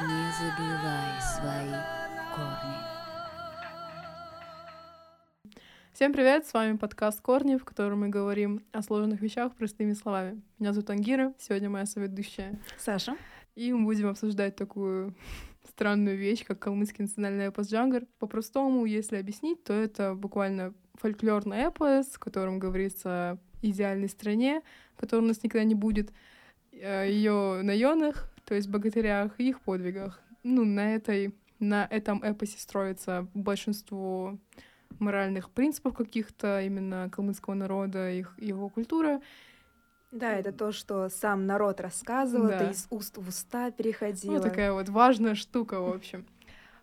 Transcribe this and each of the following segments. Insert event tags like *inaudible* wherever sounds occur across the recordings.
Не забывай свои корни. Всем привет, с вами подкаст «Корни», в котором мы говорим о сложных вещах простыми словами. Меня зовут Ангира, сегодня моя соведущая. Саша. И мы будем обсуждать такую *laughs* странную вещь, как калмыцкий национальный эпос «Джангар». По-простому, если объяснить, то это буквально фольклорный эпос, в котором говорится о идеальной стране, которой у нас никогда не будет, ее наёнах, то есть богатырях, и их подвигах. Ну, на этой на этом эпосе строится большинство моральных принципов каких-то именно калмыцкого народа, их, его культура. Да, это то, что сам народ рассказывал, Да. из уст в уста переходило. Ну, такая вот важная штука, в общем.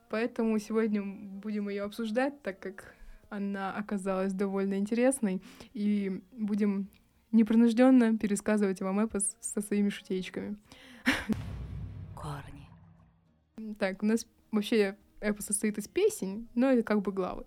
Поэтому сегодня будем ее обсуждать, так как она оказалась довольно интересной, и будем непринужденно пересказывать вам эпос со своими шутеечками. *laughs* Корни. Так, у нас вообще эпос состоит из песен, но это как бы главы.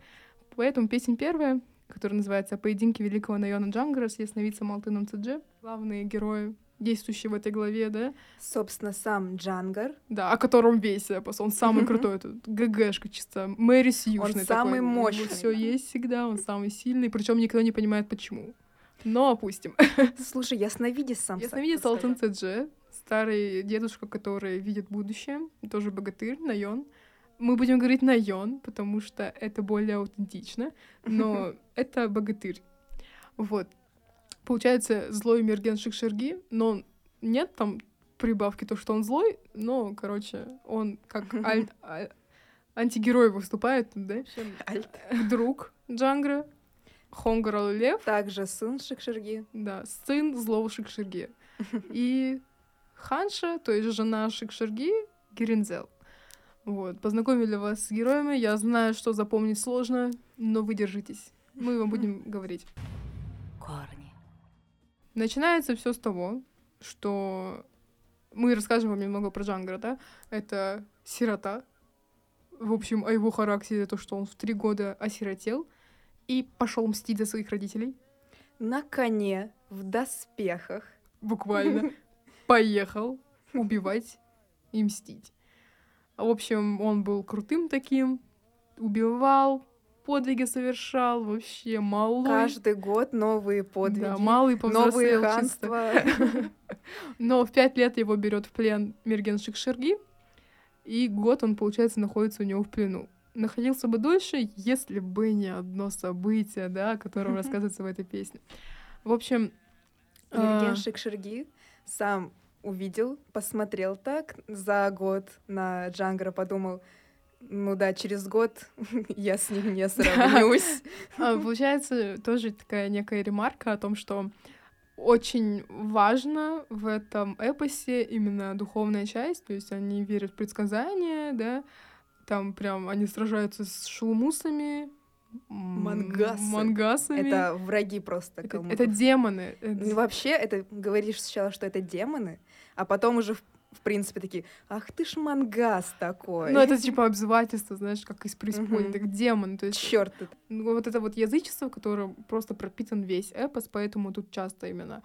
Поэтому песня первая, которая называется «Поединки великого Найона Джангара с ясновидцем Алтыном Цедже». Главные герои, действующие в этой главе, да, Собственно, сам Джангар, Да, о котором весь эпос. Он самый крутой. Это ГГшка чисто. Мэри Сьюжный самый мощный. Все есть всегда, он самый сильный. Причем никто не понимает, почему. Но опустим. слушай, ясновидец сам. Ясновидец. Алтын Цедже, старый дедушка, который видит будущее, тоже богатырь, Найон. Мы будем говорить Найон, потому что это более аутентично, но *laughs* это богатырь. Вот. Получается, злой Мерген Шикшерги, но нет там прибавки то, что он злой, но, короче, он как *laughs* аль- а- антигерой выступает, да? Альт. Друг Джангра, Хонгар Лев, Также сын Шикшерги. да, сын злого Шикшерги. *laughs* И Ханша, то есть жена Шикшерги, Геринзел. Вот, познакомили вас с героями. Я знаю, что запомнить сложно, но вы держитесь. Мы вам будем говорить. Корни. Начинается все с того, что мы расскажем вам немного про Джангара, да? Это сирота. В общем, о его характере, то, что он в три года осиротел и пошел мстить за своих родителей. На коне, в доспехах. буквально *laughs* поехал убивать и мстить. В общем, он был крутым таким, убивал, подвиги совершал, вообще малой. Каждый год новые подвиги. Да, малый новые ханства. *laughs* Но в пять лет его берет в плен Мерген Шикшерги, и год он, получается, находится у него в плену. Находился бы дольше, если бы не одно событие, да, о котором *laughs* рассказывается в этой песне. В общем, Ерген а, Шикшерги сам увидел, посмотрел так за год на Джангара, подумал, ну да, через год *laughs* я с ним не сравнюсь. А, Получается, тоже такая некая ремарка о том, что очень важно в этом эпосе именно духовная часть, то есть они верят в предсказания, да, там прям они сражаются с шелмусами, Мангасы. мангасами. Это враги просто это, кому это демоны. Ну, вообще, это говоришь сначала, что это демоны, а потом уже, в, принципе, такие, ах ты ж мангас такой. Ну, это типа обзывательство, знаешь, как из преисподней, так демон. То есть Черт, Ну, вот это вот язычество, которое просто пропитан весь эпос, поэтому тут часто именно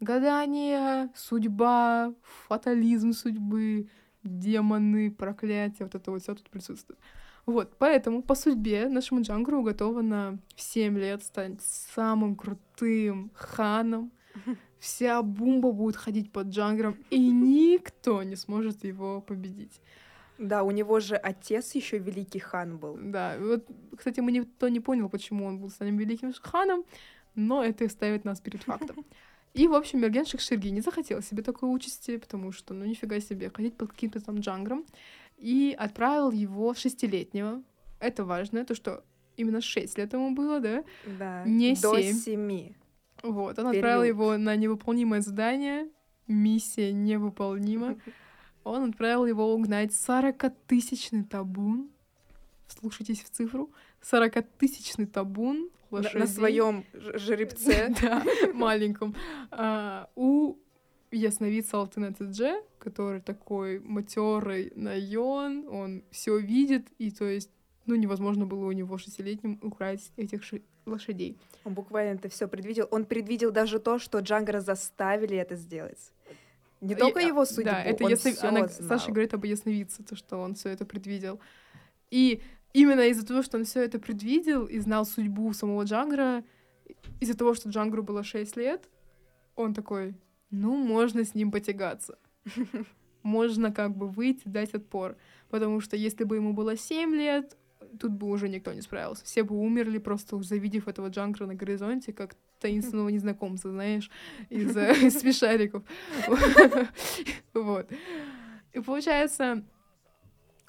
гадание, судьба, фатализм судьбы, демоны, проклятия, вот это вот все тут присутствует. Вот, поэтому по судьбе нашему Джангру уготовано в 7 лет стать самым крутым ханом. Вся бумба будет ходить под Джангром, и никто не сможет его победить. Да, у него же отец еще великий хан был. Да, вот, кстати, мы никто не понял, почему он был самым великим ханом, но это ставит нас перед фактом. И, в общем, Мерген Шикширги не захотел себе такой участи, потому что, ну, нифига себе, ходить под каким-то там джангром, и отправил его шестилетнего. Это важно, то, что именно шесть лет ему было, да? Да, Не до семь. семи. Вот, он отправил Период. его на невыполнимое задание, миссия невыполнима. Он отправил его угнать 40-тысячный табун. Слушайтесь в цифру. 40-тысячный табун На, лошадей. своем жеребце. *laughs* Да, маленьком. А, У ясновидца Алтына Тедже, который такой матерый наён, он все видит, и то есть, ну, невозможно было у него шестилетним украсть этих ши- лошадей. Он буквально это все предвидел. Он предвидел даже то, что Джангара заставили это сделать. Не только И, а, его судьбу, Да, это он ясно- она, знал. Саша говорит об ясновидце, то, что он все это предвидел. И именно из-за того, что он все это предвидел и знал судьбу самого Джангра, из-за того, что Джангру было 6 лет, он такой, ну, можно с ним потягаться. *laughs* Можно как бы выйти, дать отпор. Потому что если бы ему было 7 лет, тут бы уже никто не справился. Все бы умерли, просто завидев этого Джангра на горизонте, как таинственного *laughs* незнакомца, знаешь, из э, смешариков. *laughs* Вот. И получается,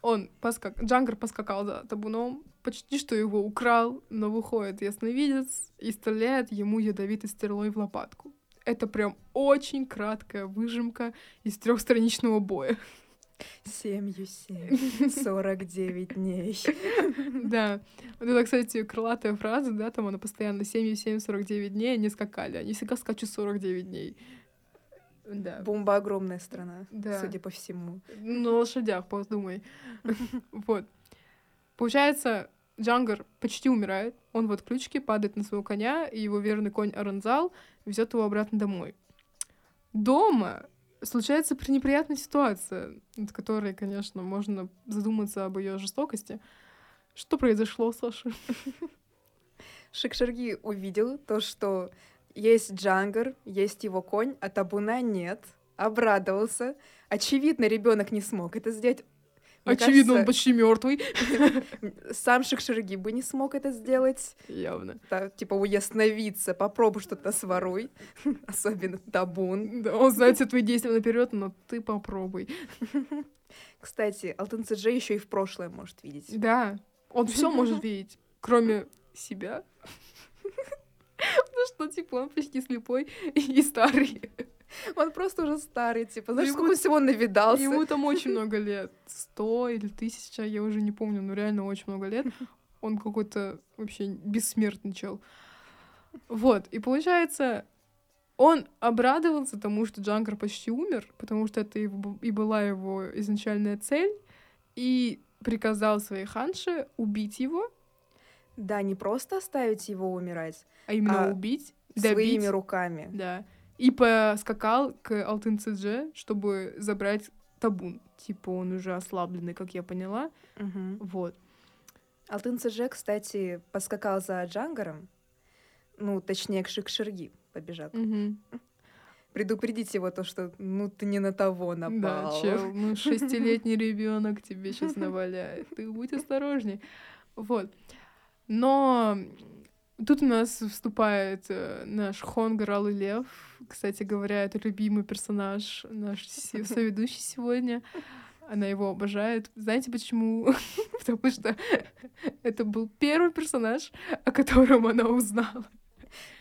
он поскак... Джангар поскакал за табуном, почти что его украл, но выходит ясновидец и стреляет ему ядовитой стрелой в лопатку. Это прям очень краткая выжимка из трехстраничного боя. Семью семь, *laughs* сорок девять дней. *laughs* Да. Вот это, кстати, крылатая фраза, да, там она постоянно 7, 7, 49 дней они скакали. Они всегда скачут 49 дней. Да. Бомба огромная страна, Да. судя по всему. На лошадях, подумай. *laughs* Вот. Получается, Джангар почти умирает. Он в отключке падает на своего коня, и его верный конь Аранзал везет его обратно домой. Дома случается пренеприятная ситуация, над которой, конечно, можно задуматься об ее жестокости. Что произошло, Саша? Шикшерги увидел то, что есть Джангар, есть его конь, а табуна нет. Обрадовался. Очевидно, ребенок не смог это сделать. Мне Очевидно, он кажется, почти мертвый. *laughs* сам Шикшерги бы не смог это сделать. Явно. Да, типа уясновиться, попробуй что-то своруй. *laughs* Особенно табун. Да, он знает все твои действия наперед, но ты попробуй. *laughs* Кстати, Алтын Цзэ еще и в прошлое может видеть. Да, он все может видеть, кроме себя. Ну что, типа, он почти слепой и старый. *laughs* Он просто уже старый, типа, знаешь, Ему- сколько всего навидался. Ему там очень *laughs* много лет. Сто или тысяча, я уже не помню, но реально очень много лет. *laughs* Он какой-то вообще бессмертный чел. Вот, и получается, он обрадовался тому, что Джангар почти умер, потому что это и была его изначальная цель, и приказал своей ханше убить его, Да, не просто оставить его умирать, а именно А убить, своими добить, руками. да, и поскакал к Алтын Цидже, чтобы забрать табун. Типа он уже ослабленный, как я поняла. Мгм. Вот. Алтын Цзэ, кстати, поскакал за Джангаром, ну, точнее, к Шикшерги побежал. Мгм. Предупредить его то, что, ну, ты не на того Да, напал. чел, *laughs* ну шестилетний ребенок тебе сейчас наваляет. Ты будь осторожней. Вот. Но тут у нас вступает э, наш Хонгар Алый Лев. Кстати говоря, это любимый персонаж наш соведущий сегодня. Она его обожает. Знаете почему? *laughs* Потому что это был первый персонаж, о котором она узнала.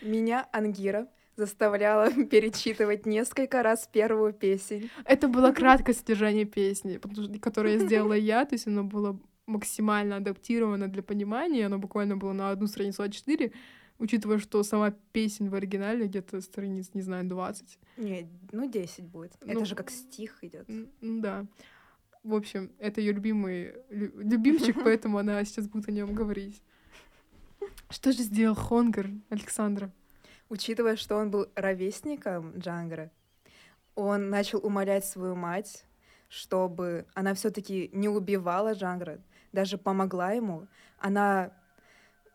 Меня Ангира заставляла *laughs* перечитывать несколько раз первую песнь. Это было *laughs* краткое содержание песни, которое сделала я, то есть оно было максимально адаптировано для понимания, оно буквально было на одну страницу А4, учитывая, что сама песня в оригинале где-то страниц, не знаю, 20. Не, ну, 10 будет. Ну, Это же как стих идет. Ну Да. В общем, это ее любимый лю- любимчик, *laughs* поэтому она сейчас будет о нем говорить. Что же сделал Хонгар Александра? Учитывая, что он был ровесником Джангара, он начал умолять свою мать, чтобы она все-таки не убивала Джангара, даже помогла ему. Она,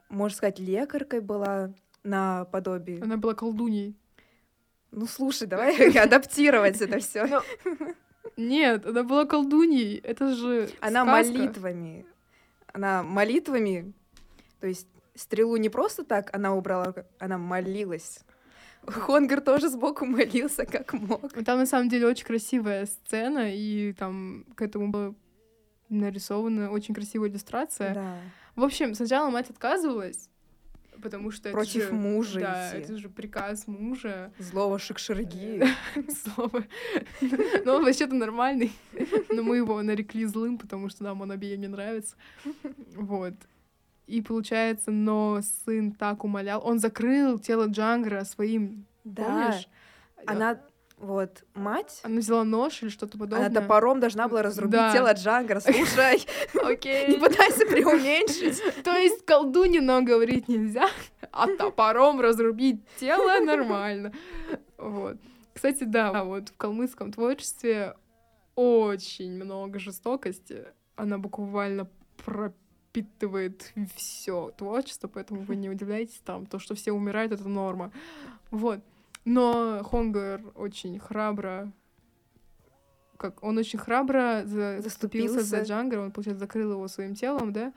можно сказать, лекаркой была на подобие. Она была колдуньей. Ну слушай, давай *laughs* адаптировать это все. Ну, Нет, она была колдуньей. Это же Она молитвами, она молитвами, то есть стрелу не просто так она убрала, она молилась. Хонгар тоже сбоку молился, как мог. Там на самом деле очень красивая сцена, и там к этому была нарисована очень красивая иллюстрация. Да. В общем, сначала мать отказывалась, потому что это Против же- мужа Да, идти. это же приказ мужа. Злого Шикшерги. Слово. *laughs* Но он вообще-то нормальный. Но мы его нарекли злым, потому что нам он обеим не нравится. Вот. И получается, но сын так умолял. Он закрыл тело Джангра своим, Да. помнишь? Она, вот, мать, Она взяла нож или что-то подобное. она топором должна была разрубить Да. тело Джангара. Слушай, *laughs* не пытайся преуменьшить. То есть колдуне нам говорить нельзя, а топором разрубить тело *laughs* нормально. Вот. Кстати, да, вот в калмыцком творчестве очень много жестокости. Она буквально пропитывает все творчество, поэтому вы не удивляйтесь там. То, что все умирают, это норма. Вот. Но Хонгар очень храбро как он очень храбро за, заступился за Джангара, он, получается, закрыл его своим телом, да,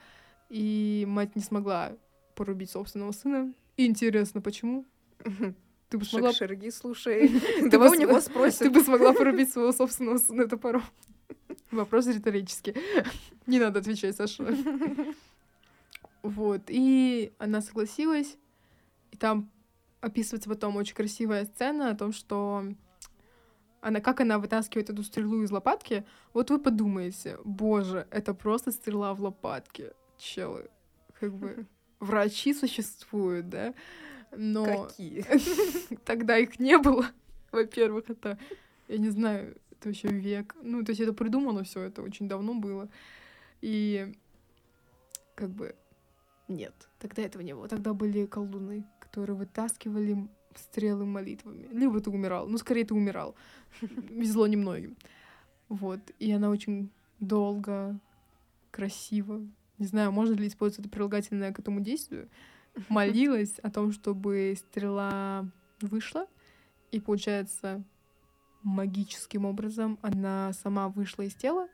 и мать не смогла порубить собственного сына. Интересно, почему? Ты бы смогла... Шерги, слушай, *laughs* давай у него спросим. Ты бы смогла порубить своего собственного сына топором. Вопрос риторический. Не надо отвечать, Саша. *laughs* Вот, и она согласилась, и там описывается потом очень красивая сцена о том, что она, как она вытаскивает эту стрелу из лопатки, вот вы подумаете, боже, это просто стрела в лопатке, челы. Как бы *laughs* врачи существуют, да? Но... Какие? *laughs* Тогда их не было. Во-первых, это, я не знаю, это вообще век. Ну, то есть это придумано все, это очень давно было. И как бы нет, тогда этого не было. Тогда были колдуны, которые вытаскивали стрелы молитвами. Либо ты умирал. Ну, скорее, ты умирал. *laughs* Везло немногим. Вот. И она очень долго, красиво, не знаю, можно ли использовать это прилагательное к этому действию, *laughs* молилась о том, чтобы стрела вышла, и, получается, магическим образом она сама вышла из тела,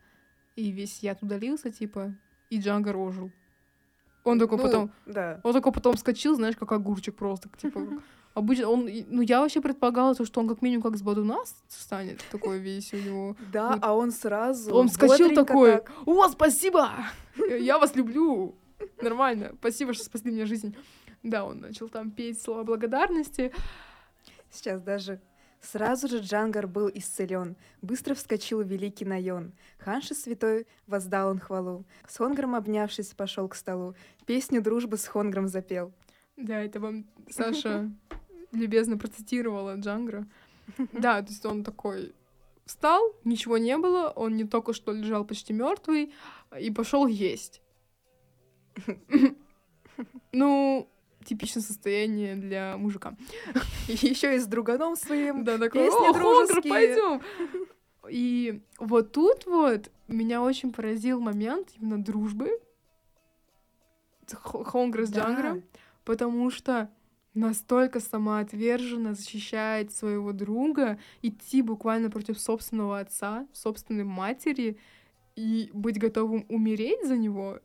и весь яд удалился, типа, и Джанга рожил. Он такой ну, потом... Да. Он такой потом вскочил, знаешь, как огурчик просто, *laughs* типа... Обычно он, ну я вообще предполагала, то, что он как минимум как с Бадуна станет такой весь у него. Да, вот. а он сразу. Он вскочил такой, так. о, спасибо, я вас люблю, нормально, спасибо, что спасли мне жизнь. Да, он начал там петь слова благодарности. Сейчас даже Сразу же Джангар был исцелен. Быстро вскочил великий Найон. Ханши святой воздал он хвалу. С Хонгром обнявшись, пошел к столу. Песню дружбы с Хонгром запел. Да, это вам Саша *laughs* любезно процитировала Джангра. *laughs* Да, то есть он такой встал, ничего не было, он не только что лежал почти мертвый и пошел есть. *laughs* Ну, типичное состояние для мужика. *laughs* Еще и с друганом своим. Да, такой, о, пойдем. И вот тут вот меня очень поразил момент именно дружбы Хонгра с Джангром, потому что настолько самоотверженно защищает своего друга, идти буквально против собственного отца, собственной матери и быть готовым умереть за него,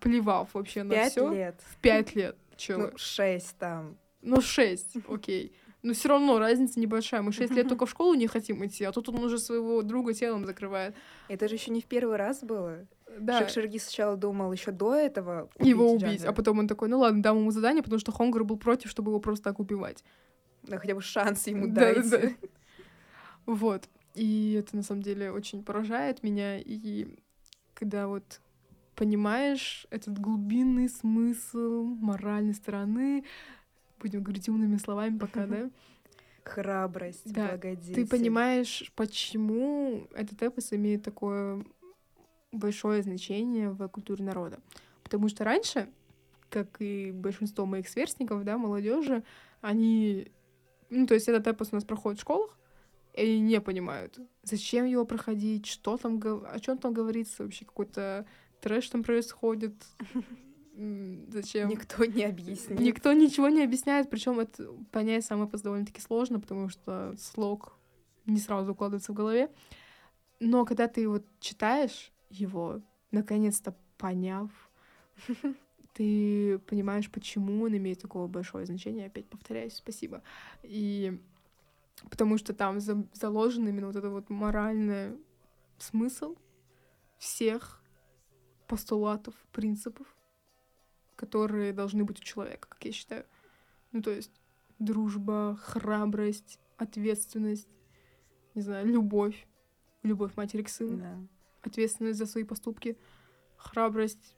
плевав вообще на все. лет. В пять лет. Чё? Ну, шесть там. Ну, шесть, окей. Но все равно разница небольшая. Мы шесть лет только в школу не хотим идти, а тут он уже своего друга телом закрывает. Это же еще не в первый раз было. Да. Шекшерги сначала думал еще до этого убить его убить, Джангара. а потом он такой, ну ладно, дам ему задание, потому что Хонгар был против, чтобы его просто так убивать. Да, хотя бы шанс ему да, дать. Да. Вот. И это на самом деле очень поражает меня. И когда вот понимаешь этот глубинный смысл моральной стороны, будем говорить умными словами пока, да? Храбрость, да. благодетель. Ты понимаешь, почему этот эпос имеет такое большое значение в культуре народа. Потому что раньше, как и большинство моих сверстников, да, молодежи, они... Ну, то есть этот эпос у нас проходит в школах, и они не понимают, зачем его проходить, что там, о чем там говорится, вообще какой-то трэш там происходит, зачем. Никто не объяснит. Никто ничего не объясняет, причем это понять сам эпос довольно-таки сложно, потому что слог не сразу укладывается в голове. Но когда ты его читаешь, его, наконец-то поняв, *laughs* ты понимаешь, почему он имеет такое большое значение. Опять повторяюсь, спасибо. И потому что там за заложен именно вот этот вот моральный смысл всех постулатов, принципов, которые должны быть у человека, как я считаю. Ну, то есть дружба, храбрость, ответственность, не знаю, любовь, любовь матери к сыну. Да ответственность за свои поступки, храбрость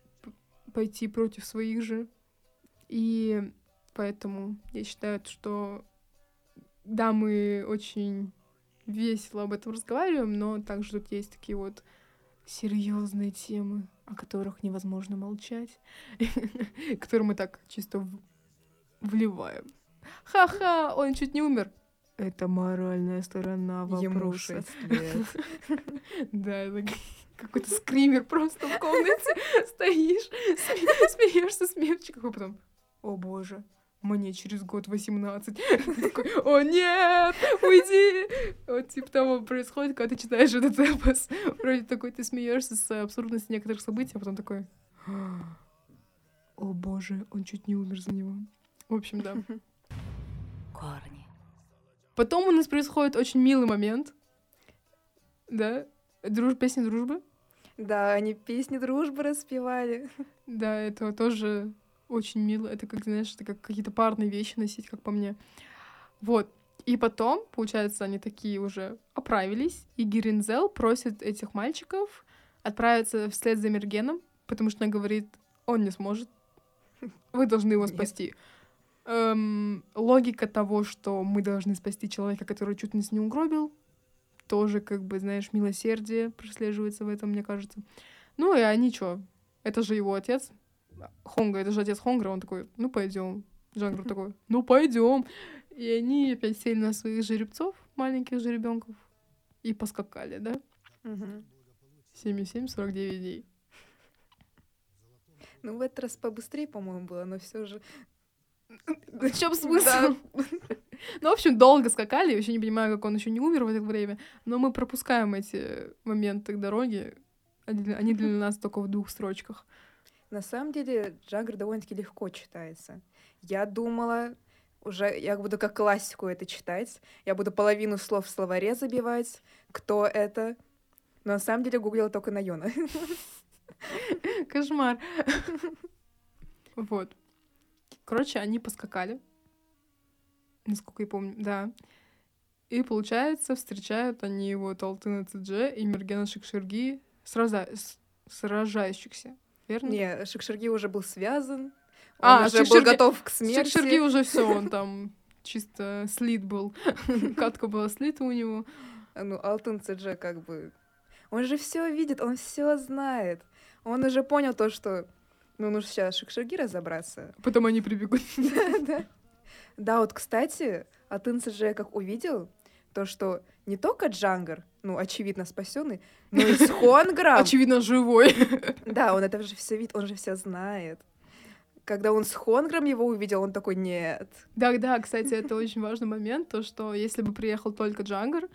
пойти против своих же. И поэтому я считаю, что да, мы очень весело об этом разговариваем, но также тут есть такие вот серьезные темы, о которых невозможно молчать, *laughs* которые мы так чисто вливаем. Ха-ха, он чуть не умер. Это моральная сторона вопроса. 6 лет. *laughs* Да, какой-то скример просто в комнате *laughs* стоишь, сме- смеешься с мемчиком, а потом, о боже, мне через год 18. *laughs* Такой, о нет, уйди! Вот типа того происходит, когда ты читаешь этот эпос. Вроде такой ты смеешься с абсурдности некоторых событий, а потом такой, о боже, он чуть не умер за него. В общем, да. *laughs* корни, Потом у нас происходит очень милый момент. Да? Друж... Песня дружбы. Да, они песни дружбы распевали. Да, это тоже очень мило. Это как, знаешь, это как какие-то парные вещи носить, как по мне. Вот. И потом, получается, они такие уже оправились, и Геринзел просит этих мальчиков отправиться вслед за Мергеном, потому что она говорит, он не сможет, вы должны его спасти. Эм, логика того, что мы должны спасти человека, который чуть нас не угробил, тоже, как бы, знаешь, милосердие прослеживается в этом, мне кажется. Ну и они что? Это же его отец. Хонга, это же отец Хонгра. Он такой, ну пойдем. Джангру *laughs* такой, ну пойдем. И они опять сели на своих жеребцов, маленьких жеребенков, и поскакали, да? Мгм. 7,7, 49 дней. Ну, в этот раз побыстрее, по-моему, было, но все же... *laughs* В чем смысл? Да. Ну, в общем, долго скакали. Я вообще не понимаю, как он еще не умер в это время. Но мы пропускаем эти моменты дороги. Они для *laughs* нас только в двух строчках. На самом деле, Джаггер довольно-таки легко читается. Я думала, уже я буду как классику это читать. Я буду половину слов в словаре забивать. Кто это? Но на самом деле гуглила только на Йона. *laughs* Кошмар. *laughs* Вот. Короче, они поскакали. Насколько я помню, да. И, получается, встречают они вот Алтына Цидже и Мергена Шикширги сраза... сражающихся. Верно? Не, Шикшерги уже был связан. А, Он уже был Шикшерги- готов к смерти. Шикширги уже все, он *laughs* там чисто слит был. *laughs* Катка была слита у него. Ну, Алтын Цидже как бы... Он же все видит, он все знает. Он уже понял то, что... Ну, нужно сейчас Шикшерги разобраться. Потом они прибегут. *laughs* Да. Да, вот, кстати, Алтын Цидже как увидел, то, что не только Джангар, ну, очевидно, спасенный, но и с Хонгром. *laughs* Очевидно, живой. Да, он это же все видит, он же все знает. Когда он с Хонгром его увидел, он такой, нет. Да, да, кстати, это очень важный момент, то, что если бы приехал только Джангар,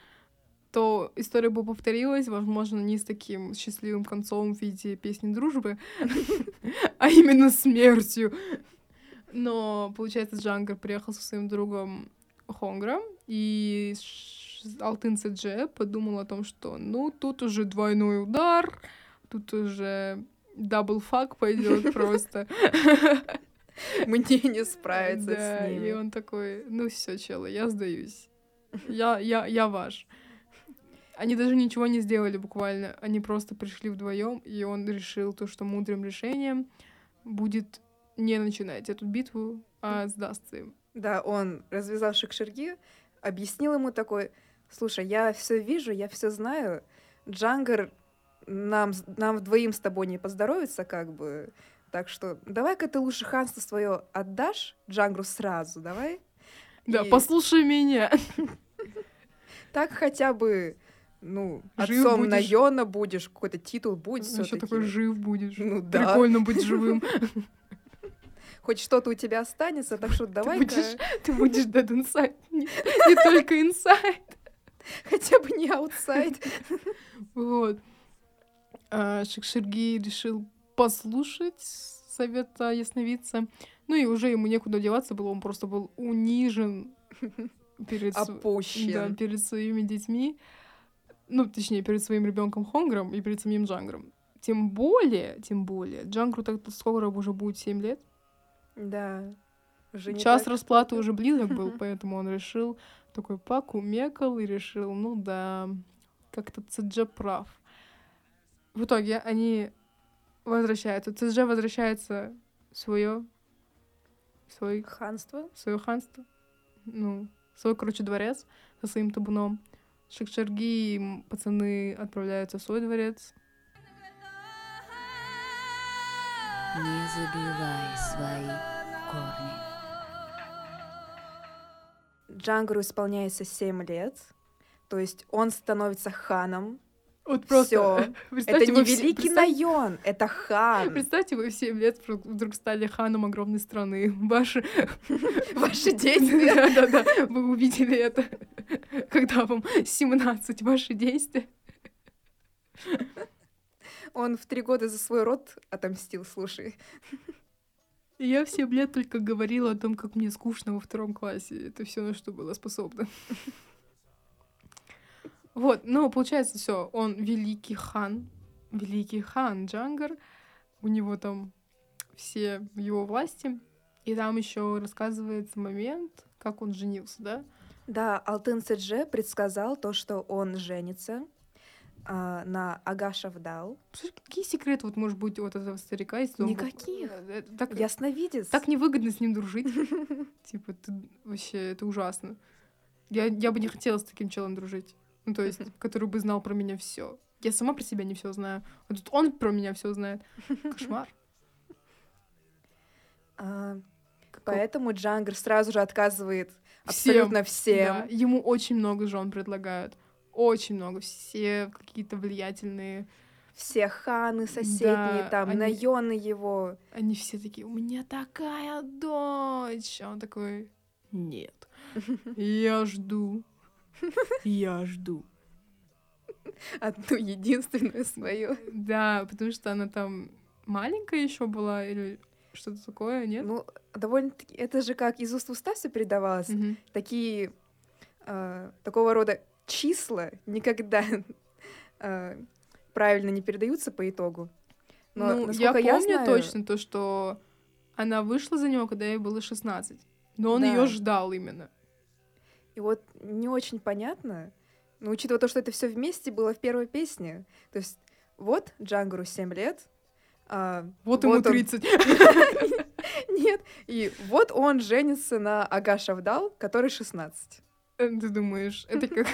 то история бы повторилась, возможно, не с таким счастливым концом в виде песни дружбы, *laughs* а именно смертью. Но, получается, Джангар приехал со своим другом Хонгром, и Ш- Алтын Дже подумал о том, что, ну, тут уже двойной удар, тут уже double fuck пойдет просто. Мне не справиться Да, с и ними. он такой, ну все, чело, я сдаюсь. Я, я, я ваш. Они даже ничего не сделали буквально. Они просто пришли вдвоем, и он решил то, что мудрым решением будет не начинать эту битву, а сдастся им. Да, он развязал Шикшерги, объяснил ему такой, слушай, я все вижу, я все знаю, Джангар нам, нам двоим с тобой не поздоровится, как бы, так что давай-ка ты лучше ханство свое отдашь Джангру сразу, давай. Да, И послушай меня. *laughs* Так хотя бы, ну, Жив отцом будешь. Найона будешь, какой-то титул будет Еще все такой жив будешь. Ну да. Прикольно быть живым. *laughs* Хоть что-то у тебя останется, так что давай-ка будешь- Ты будешь dead inside. *laughs* Не, не только inside. хотя бы не аутсайд. Вот. А, Шикширги решил послушать совета ясновидца. Ну и уже ему некуда деваться было, он просто был унижен перед, св- да, Опущен. перед своими детьми. Ну, точнее, перед своим ребенком Хонгром и перед самим Джангром. Тем более, тем более, Джангру так скоро уже будет 7 лет. Да. Уже Час так расплаты уже близок был, *laughs* поэтому он решил, такой покумекал и решил, ну да, как-то Цидже прав. В итоге они возвращаются. Цидже возвращается в свое, свой, Ханство? свое ханство, ну, свой, короче, дворец со своим табуном. Шикшерги и пацаны отправляются в свой дворец. Не забывай свои корни. Джангару исполняется 7 лет, то есть он становится ханом. Вот просто... Всё. *laughs* Это не великий представь- Найон, это хан. Представьте, вы в 7 лет вдруг- вдруг стали ханом огромной страны. *laughs* Ваши... *laughs* Ваши действия. Да-да-да, вы увидели это, когда вам 17, ваши действия. Он в три года за свой род отомстил, слушай. Я в 7 лет только говорила о том, как мне скучно во втором классе. Это все, на что было способна. Вот, ну, получается, все, он великий хан, великий хан Джангар, у него там все в его власти, и там еще рассказывается момент, как он женился, да? Да, Алтын Седже предсказал то, что он женится а, на Ага Шавдал. Слушай, какие секреты вот может быть от этого старика, если он... Никаких. *laughs* Это Так, Ясновидец. так невыгодно с ним дружить. *laughs* Типа, ты вообще, это ужасно. Я, я бы не хотела с таким челом дружить. Ну, то есть, *laughs* который бы знал про меня все. Я сама про себя не все знаю. А тут он про меня все знает. Кошмар. А, поэтому Джангар сразу же отказывает Всем, абсолютно всем. Да, ему очень много жен предлагают. Очень много. Все какие-то влиятельные. Все ханы соседние, Да, там, они- наёны его. Они все такие, у меня такая дочь. А он такой, нет. *laughs* Я жду. Я жду. *laughs* Одну единственную свою. Да, потому что она там маленькая еще была или что-то такое, нет? Ну, довольно-таки... Это же как из уст в уста все передавалось. Мгм. Такие... а, такого рода числа никогда а, *laughs* правильно не передаются по итогу. Но, ну, я помню знаю- точно то, что она вышла за него, когда ей было 16. Но он Да. ее ждал именно. И вот не очень понятно, но учитывая то, что это все вместе было в первой песне, то есть вот Джангару 7 лет, а, Вот, ему он- 30. *laughs* Нет, и вот он женится на Ага Шавдал, который 16. Э, Ты думаешь, это как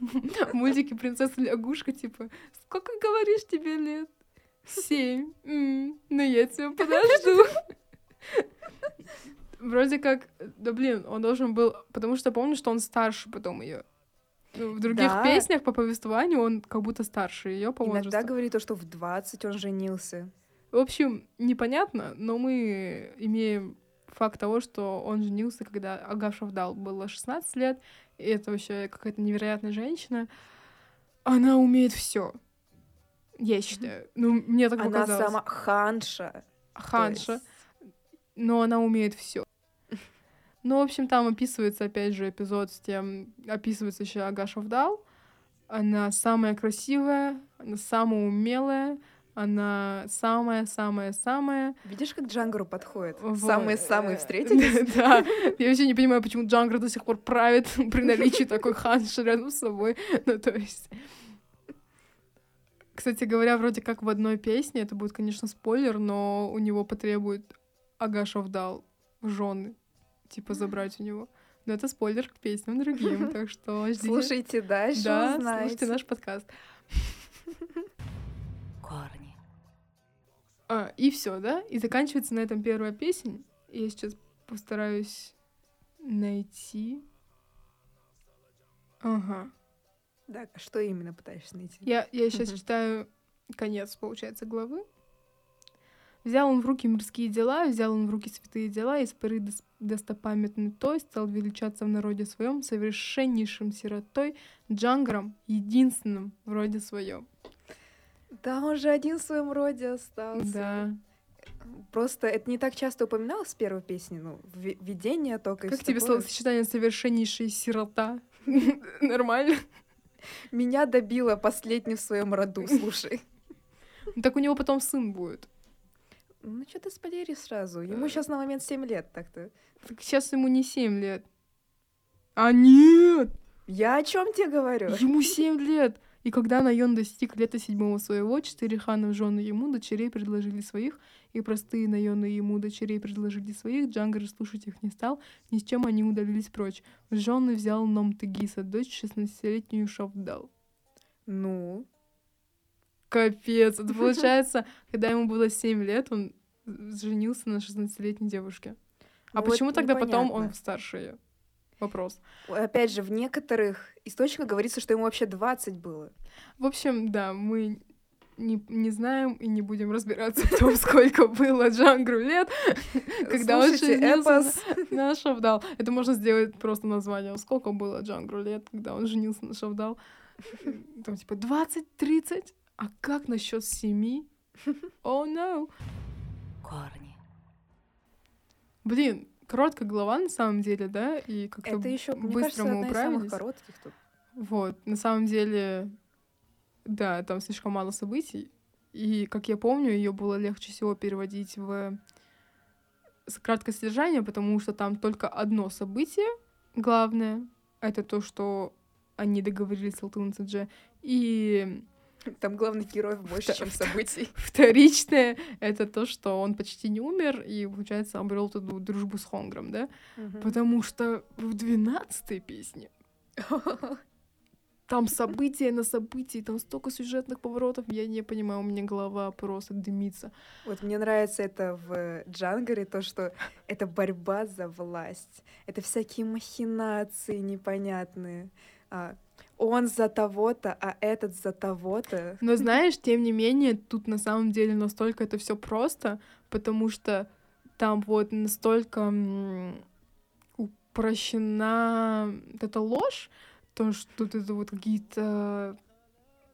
*laughs* в мультике «Принцесса лягушка», типа, сколько, говоришь, тебе лет? Семь. М, Ну, я тебя подожду. Вроде как, да блин, он должен был, потому что помню, что он старше потом ее. в других Да. песнях по повествованию он как будто старше ее по Иногда возрасту. говорит то, что в 20 он женился. В общем, непонятно, но мы имеем факт того, что он женился, когда Ага Шавдал было 16 лет, и это вообще какая-то невероятная женщина. Она умеет все. Я считаю. Ну, мне так Она показалось. сама ханша. Ханша, есть. но она умеет все. Ну, в общем, там описывается, опять же, эпизод с тем, описывается еще Ага Шавдал. Она самая красивая, она самая умелая, она самая-самая-самая. Видишь, как Джангару подходит? Самые-самые Э, встретились. *laughs* Да. Я вообще не понимаю, почему Джангар до сих пор правит *laughs* при наличии такой ханши рядом с собой. *laughs* Ну, то есть... Кстати говоря, вроде как в одной песне, это будет, конечно, спойлер, но у него потребует Ага Шавдал жены, типа забрать у него. Но это спойлер к песням другим, так что ждите. Слушайте дальше, да, узнаете. слушайте наш подкаст. корни, А, и все, да? И заканчивается на этом первая песня. Я сейчас постараюсь найти. Ага. Да, что именно пытаешься найти? Я, я сейчас читаю конец, получается, главы. Взял он в руки мирские дела, взял он в руки святые дела, и с поры дос- достопамятный той стал величаться в народе своем совершеннейшим сиротой, Джангаром, единственным в роде своем. Да, он же один в своем роде остался. Да. Просто это не так часто упоминалось в первой песне, ну, в- видение только Как тебе такое. словосочетание совершеннейшая сирота? *laughs* Нормально? Меня добило последний в своем роду, слушай. Ну, Так у него потом сын будет. Ну, что ты спойлери сразу? Ему сейчас на момент 7 лет так-то. Так сейчас ему не 7 лет. А нет! Я о чем тебе говорю? Ему 7 лет! И когда Найон достиг лета седьмого своего, четыре хана в жены ему, дочерей предложили своих, и простые Найоны ему, дочерей предложили своих, Джангар слушать их не стал, ни с чем они удалились прочь. В жены взял Ном Тегиса, дочь шестнадцатилетнюю Шавдал. Ну, Капец, это получается, когда ему было 7 лет, он женился на 16-летней девушке. А вот почему тогда потом он непонятно. старше ее? Вопрос. Опять же, в некоторых источниках говорится, что ему вообще 20 было. В общем, да, мы не, не знаем и не будем разбираться в том, сколько было Джангру лет, *laughs* когда он женился на Шавдал. Это можно сделать просто названием. Сколько было Джангру лет, когда он женился на Шавдал? *laughs* Там типа 20-30? А как насчет семи? О, *laughs* oh, no. корни, Блин, короткая глава на самом деле, да? И как-то Это еще, мне быстро кажется, мы одна из самых управились. коротких тут. Вот, на самом деле, да, там слишком мало событий. И, как я помню, ее было легче всего переводить в краткое содержание, потому что там только одно событие главное. Это то, что они договорились с Алтын Цедже. И Там главных героев больше, чем событий. *laughs* вторичное — это то, что он почти не умер и, получается, обрел эту дружбу с Хонгром, да? Потому что в двенадцатой песне *laughs* там события на событии, там столько сюжетных поворотов, я не понимаю, у меня голова просто дымится. Вот мне нравится это в Джангаре, то, что это борьба за власть. Это всякие махинации непонятные. А, он за того-то, а этот за того-то. Но знаешь, тем не менее, тут на самом деле настолько это все просто, потому что там вот настолько упрощена вот эта ложь, то, что тут это вот какие-то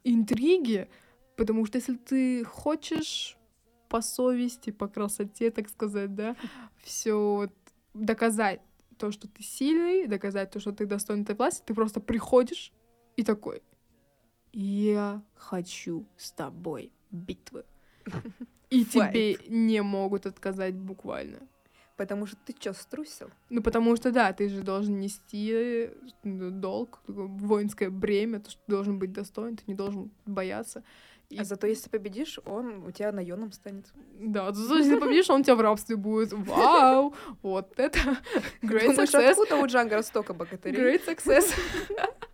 интриги, потому что если ты хочешь по совести, по красоте, так сказать, да, все доказать то, что ты сильный, доказать то, что ты достоин этой власти, ты просто приходишь и такой, я хочу с тобой битвы. *laughs* И тебе не могут отказать буквально. Потому что ты чё, струсил? Ну, потому что, да, ты же должен нести ну, долг, воинское бремя, то, что ты должен быть достоин, ты не должен бояться. И- А зато если победишь, он у тебя наёном станет. Да, зато если ты победишь, он у тебя в рабстве будет. Вау! Вот это *laughs* great Думаешь, success. откуда у Джангара столько богатырей? Great success. *laughs*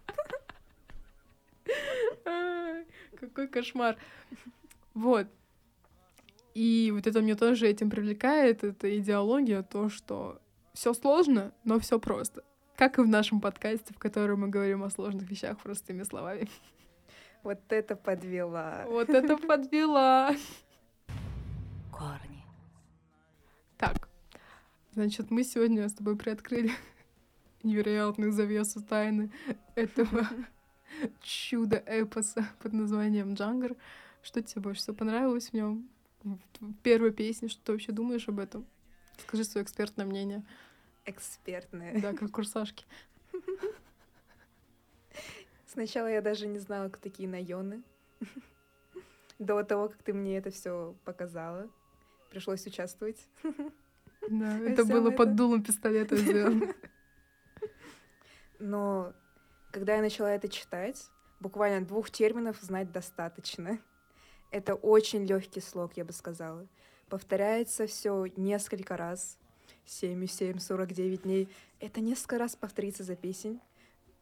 Какой кошмар. Вот. И вот это мне тоже этим привлекает, это идеология, то, что все сложно, но все просто. Как и в нашем подкасте, в котором мы говорим о сложных вещах простыми словами. Вот это подвела. Вот это подвела. корни, Так, значит, мы сегодня с тобой приоткрыли *laughs* невероятную завесу тайны этого *laughs* чудо-эпоса под названием Джангар. Что тебе больше всего понравилось в нем? В первой песне, что ты вообще думаешь об этом? Скажи свое экспертное мнение. Экспертная. Да, как курсашки. *laughs* Сначала я даже не знала, кто такие наёны. *laughs* До того, как ты мне это все показала, пришлось участвовать. Да, это было под дулом пистолета сделано. Но когда я начала это читать, буквально двух терминов знать достаточно. *laughs* Это очень легкий слог, я бы сказала. Повторяется все несколько раз. 7 и 7, 49 дней. Это несколько раз повторится за песень.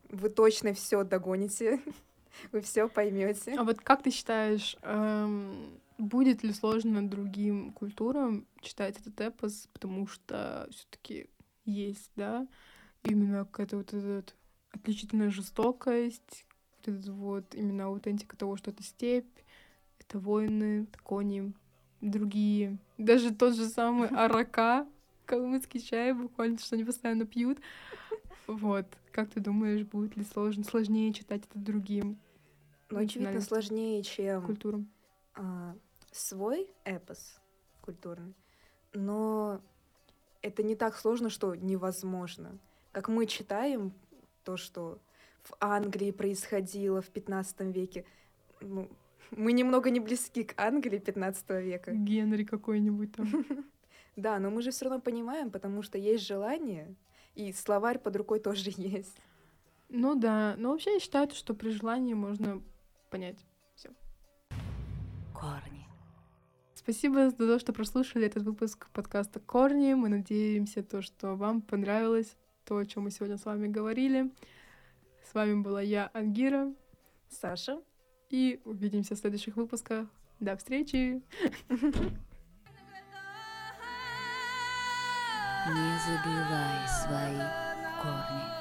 Вы точно все догоните. *laughs* Вы все поймете. А вот как ты считаешь, эм, будет ли сложно другим культурам читать этот эпос, потому что все-таки есть, да, именно какая-то вот эта отличительная жестокость, вот именно аутентика того, что это степь, это воины, это кони, другие, даже тот же самый *laughs* арака, калмыцкий чай, буквально, что они постоянно пьют. Вот, как ты думаешь, будет ли сложно, сложнее читать это другим Но, очевидно, сложнее, чем культурам? а, свой эпос культурный, но это не так сложно, что невозможно. Как мы читаем то, что в Англии происходило в 15 веке, ну, мы немного не близки к Англии 15 века. Генри какой-нибудь там. *laughs* Да, но мы же все равно понимаем, потому что есть желание, и словарь под рукой тоже *laughs* есть. Ну да, но вообще я считаю, что при желании можно понять. корни, Спасибо за то, что прослушали этот выпуск подкаста «Корни». Мы надеемся, то, что вам понравилось то, о чем мы сегодня с вами говорили. С вами была я, Ангира, Саша, и увидимся в следующих выпусках. До встречи! не забивай свои корни.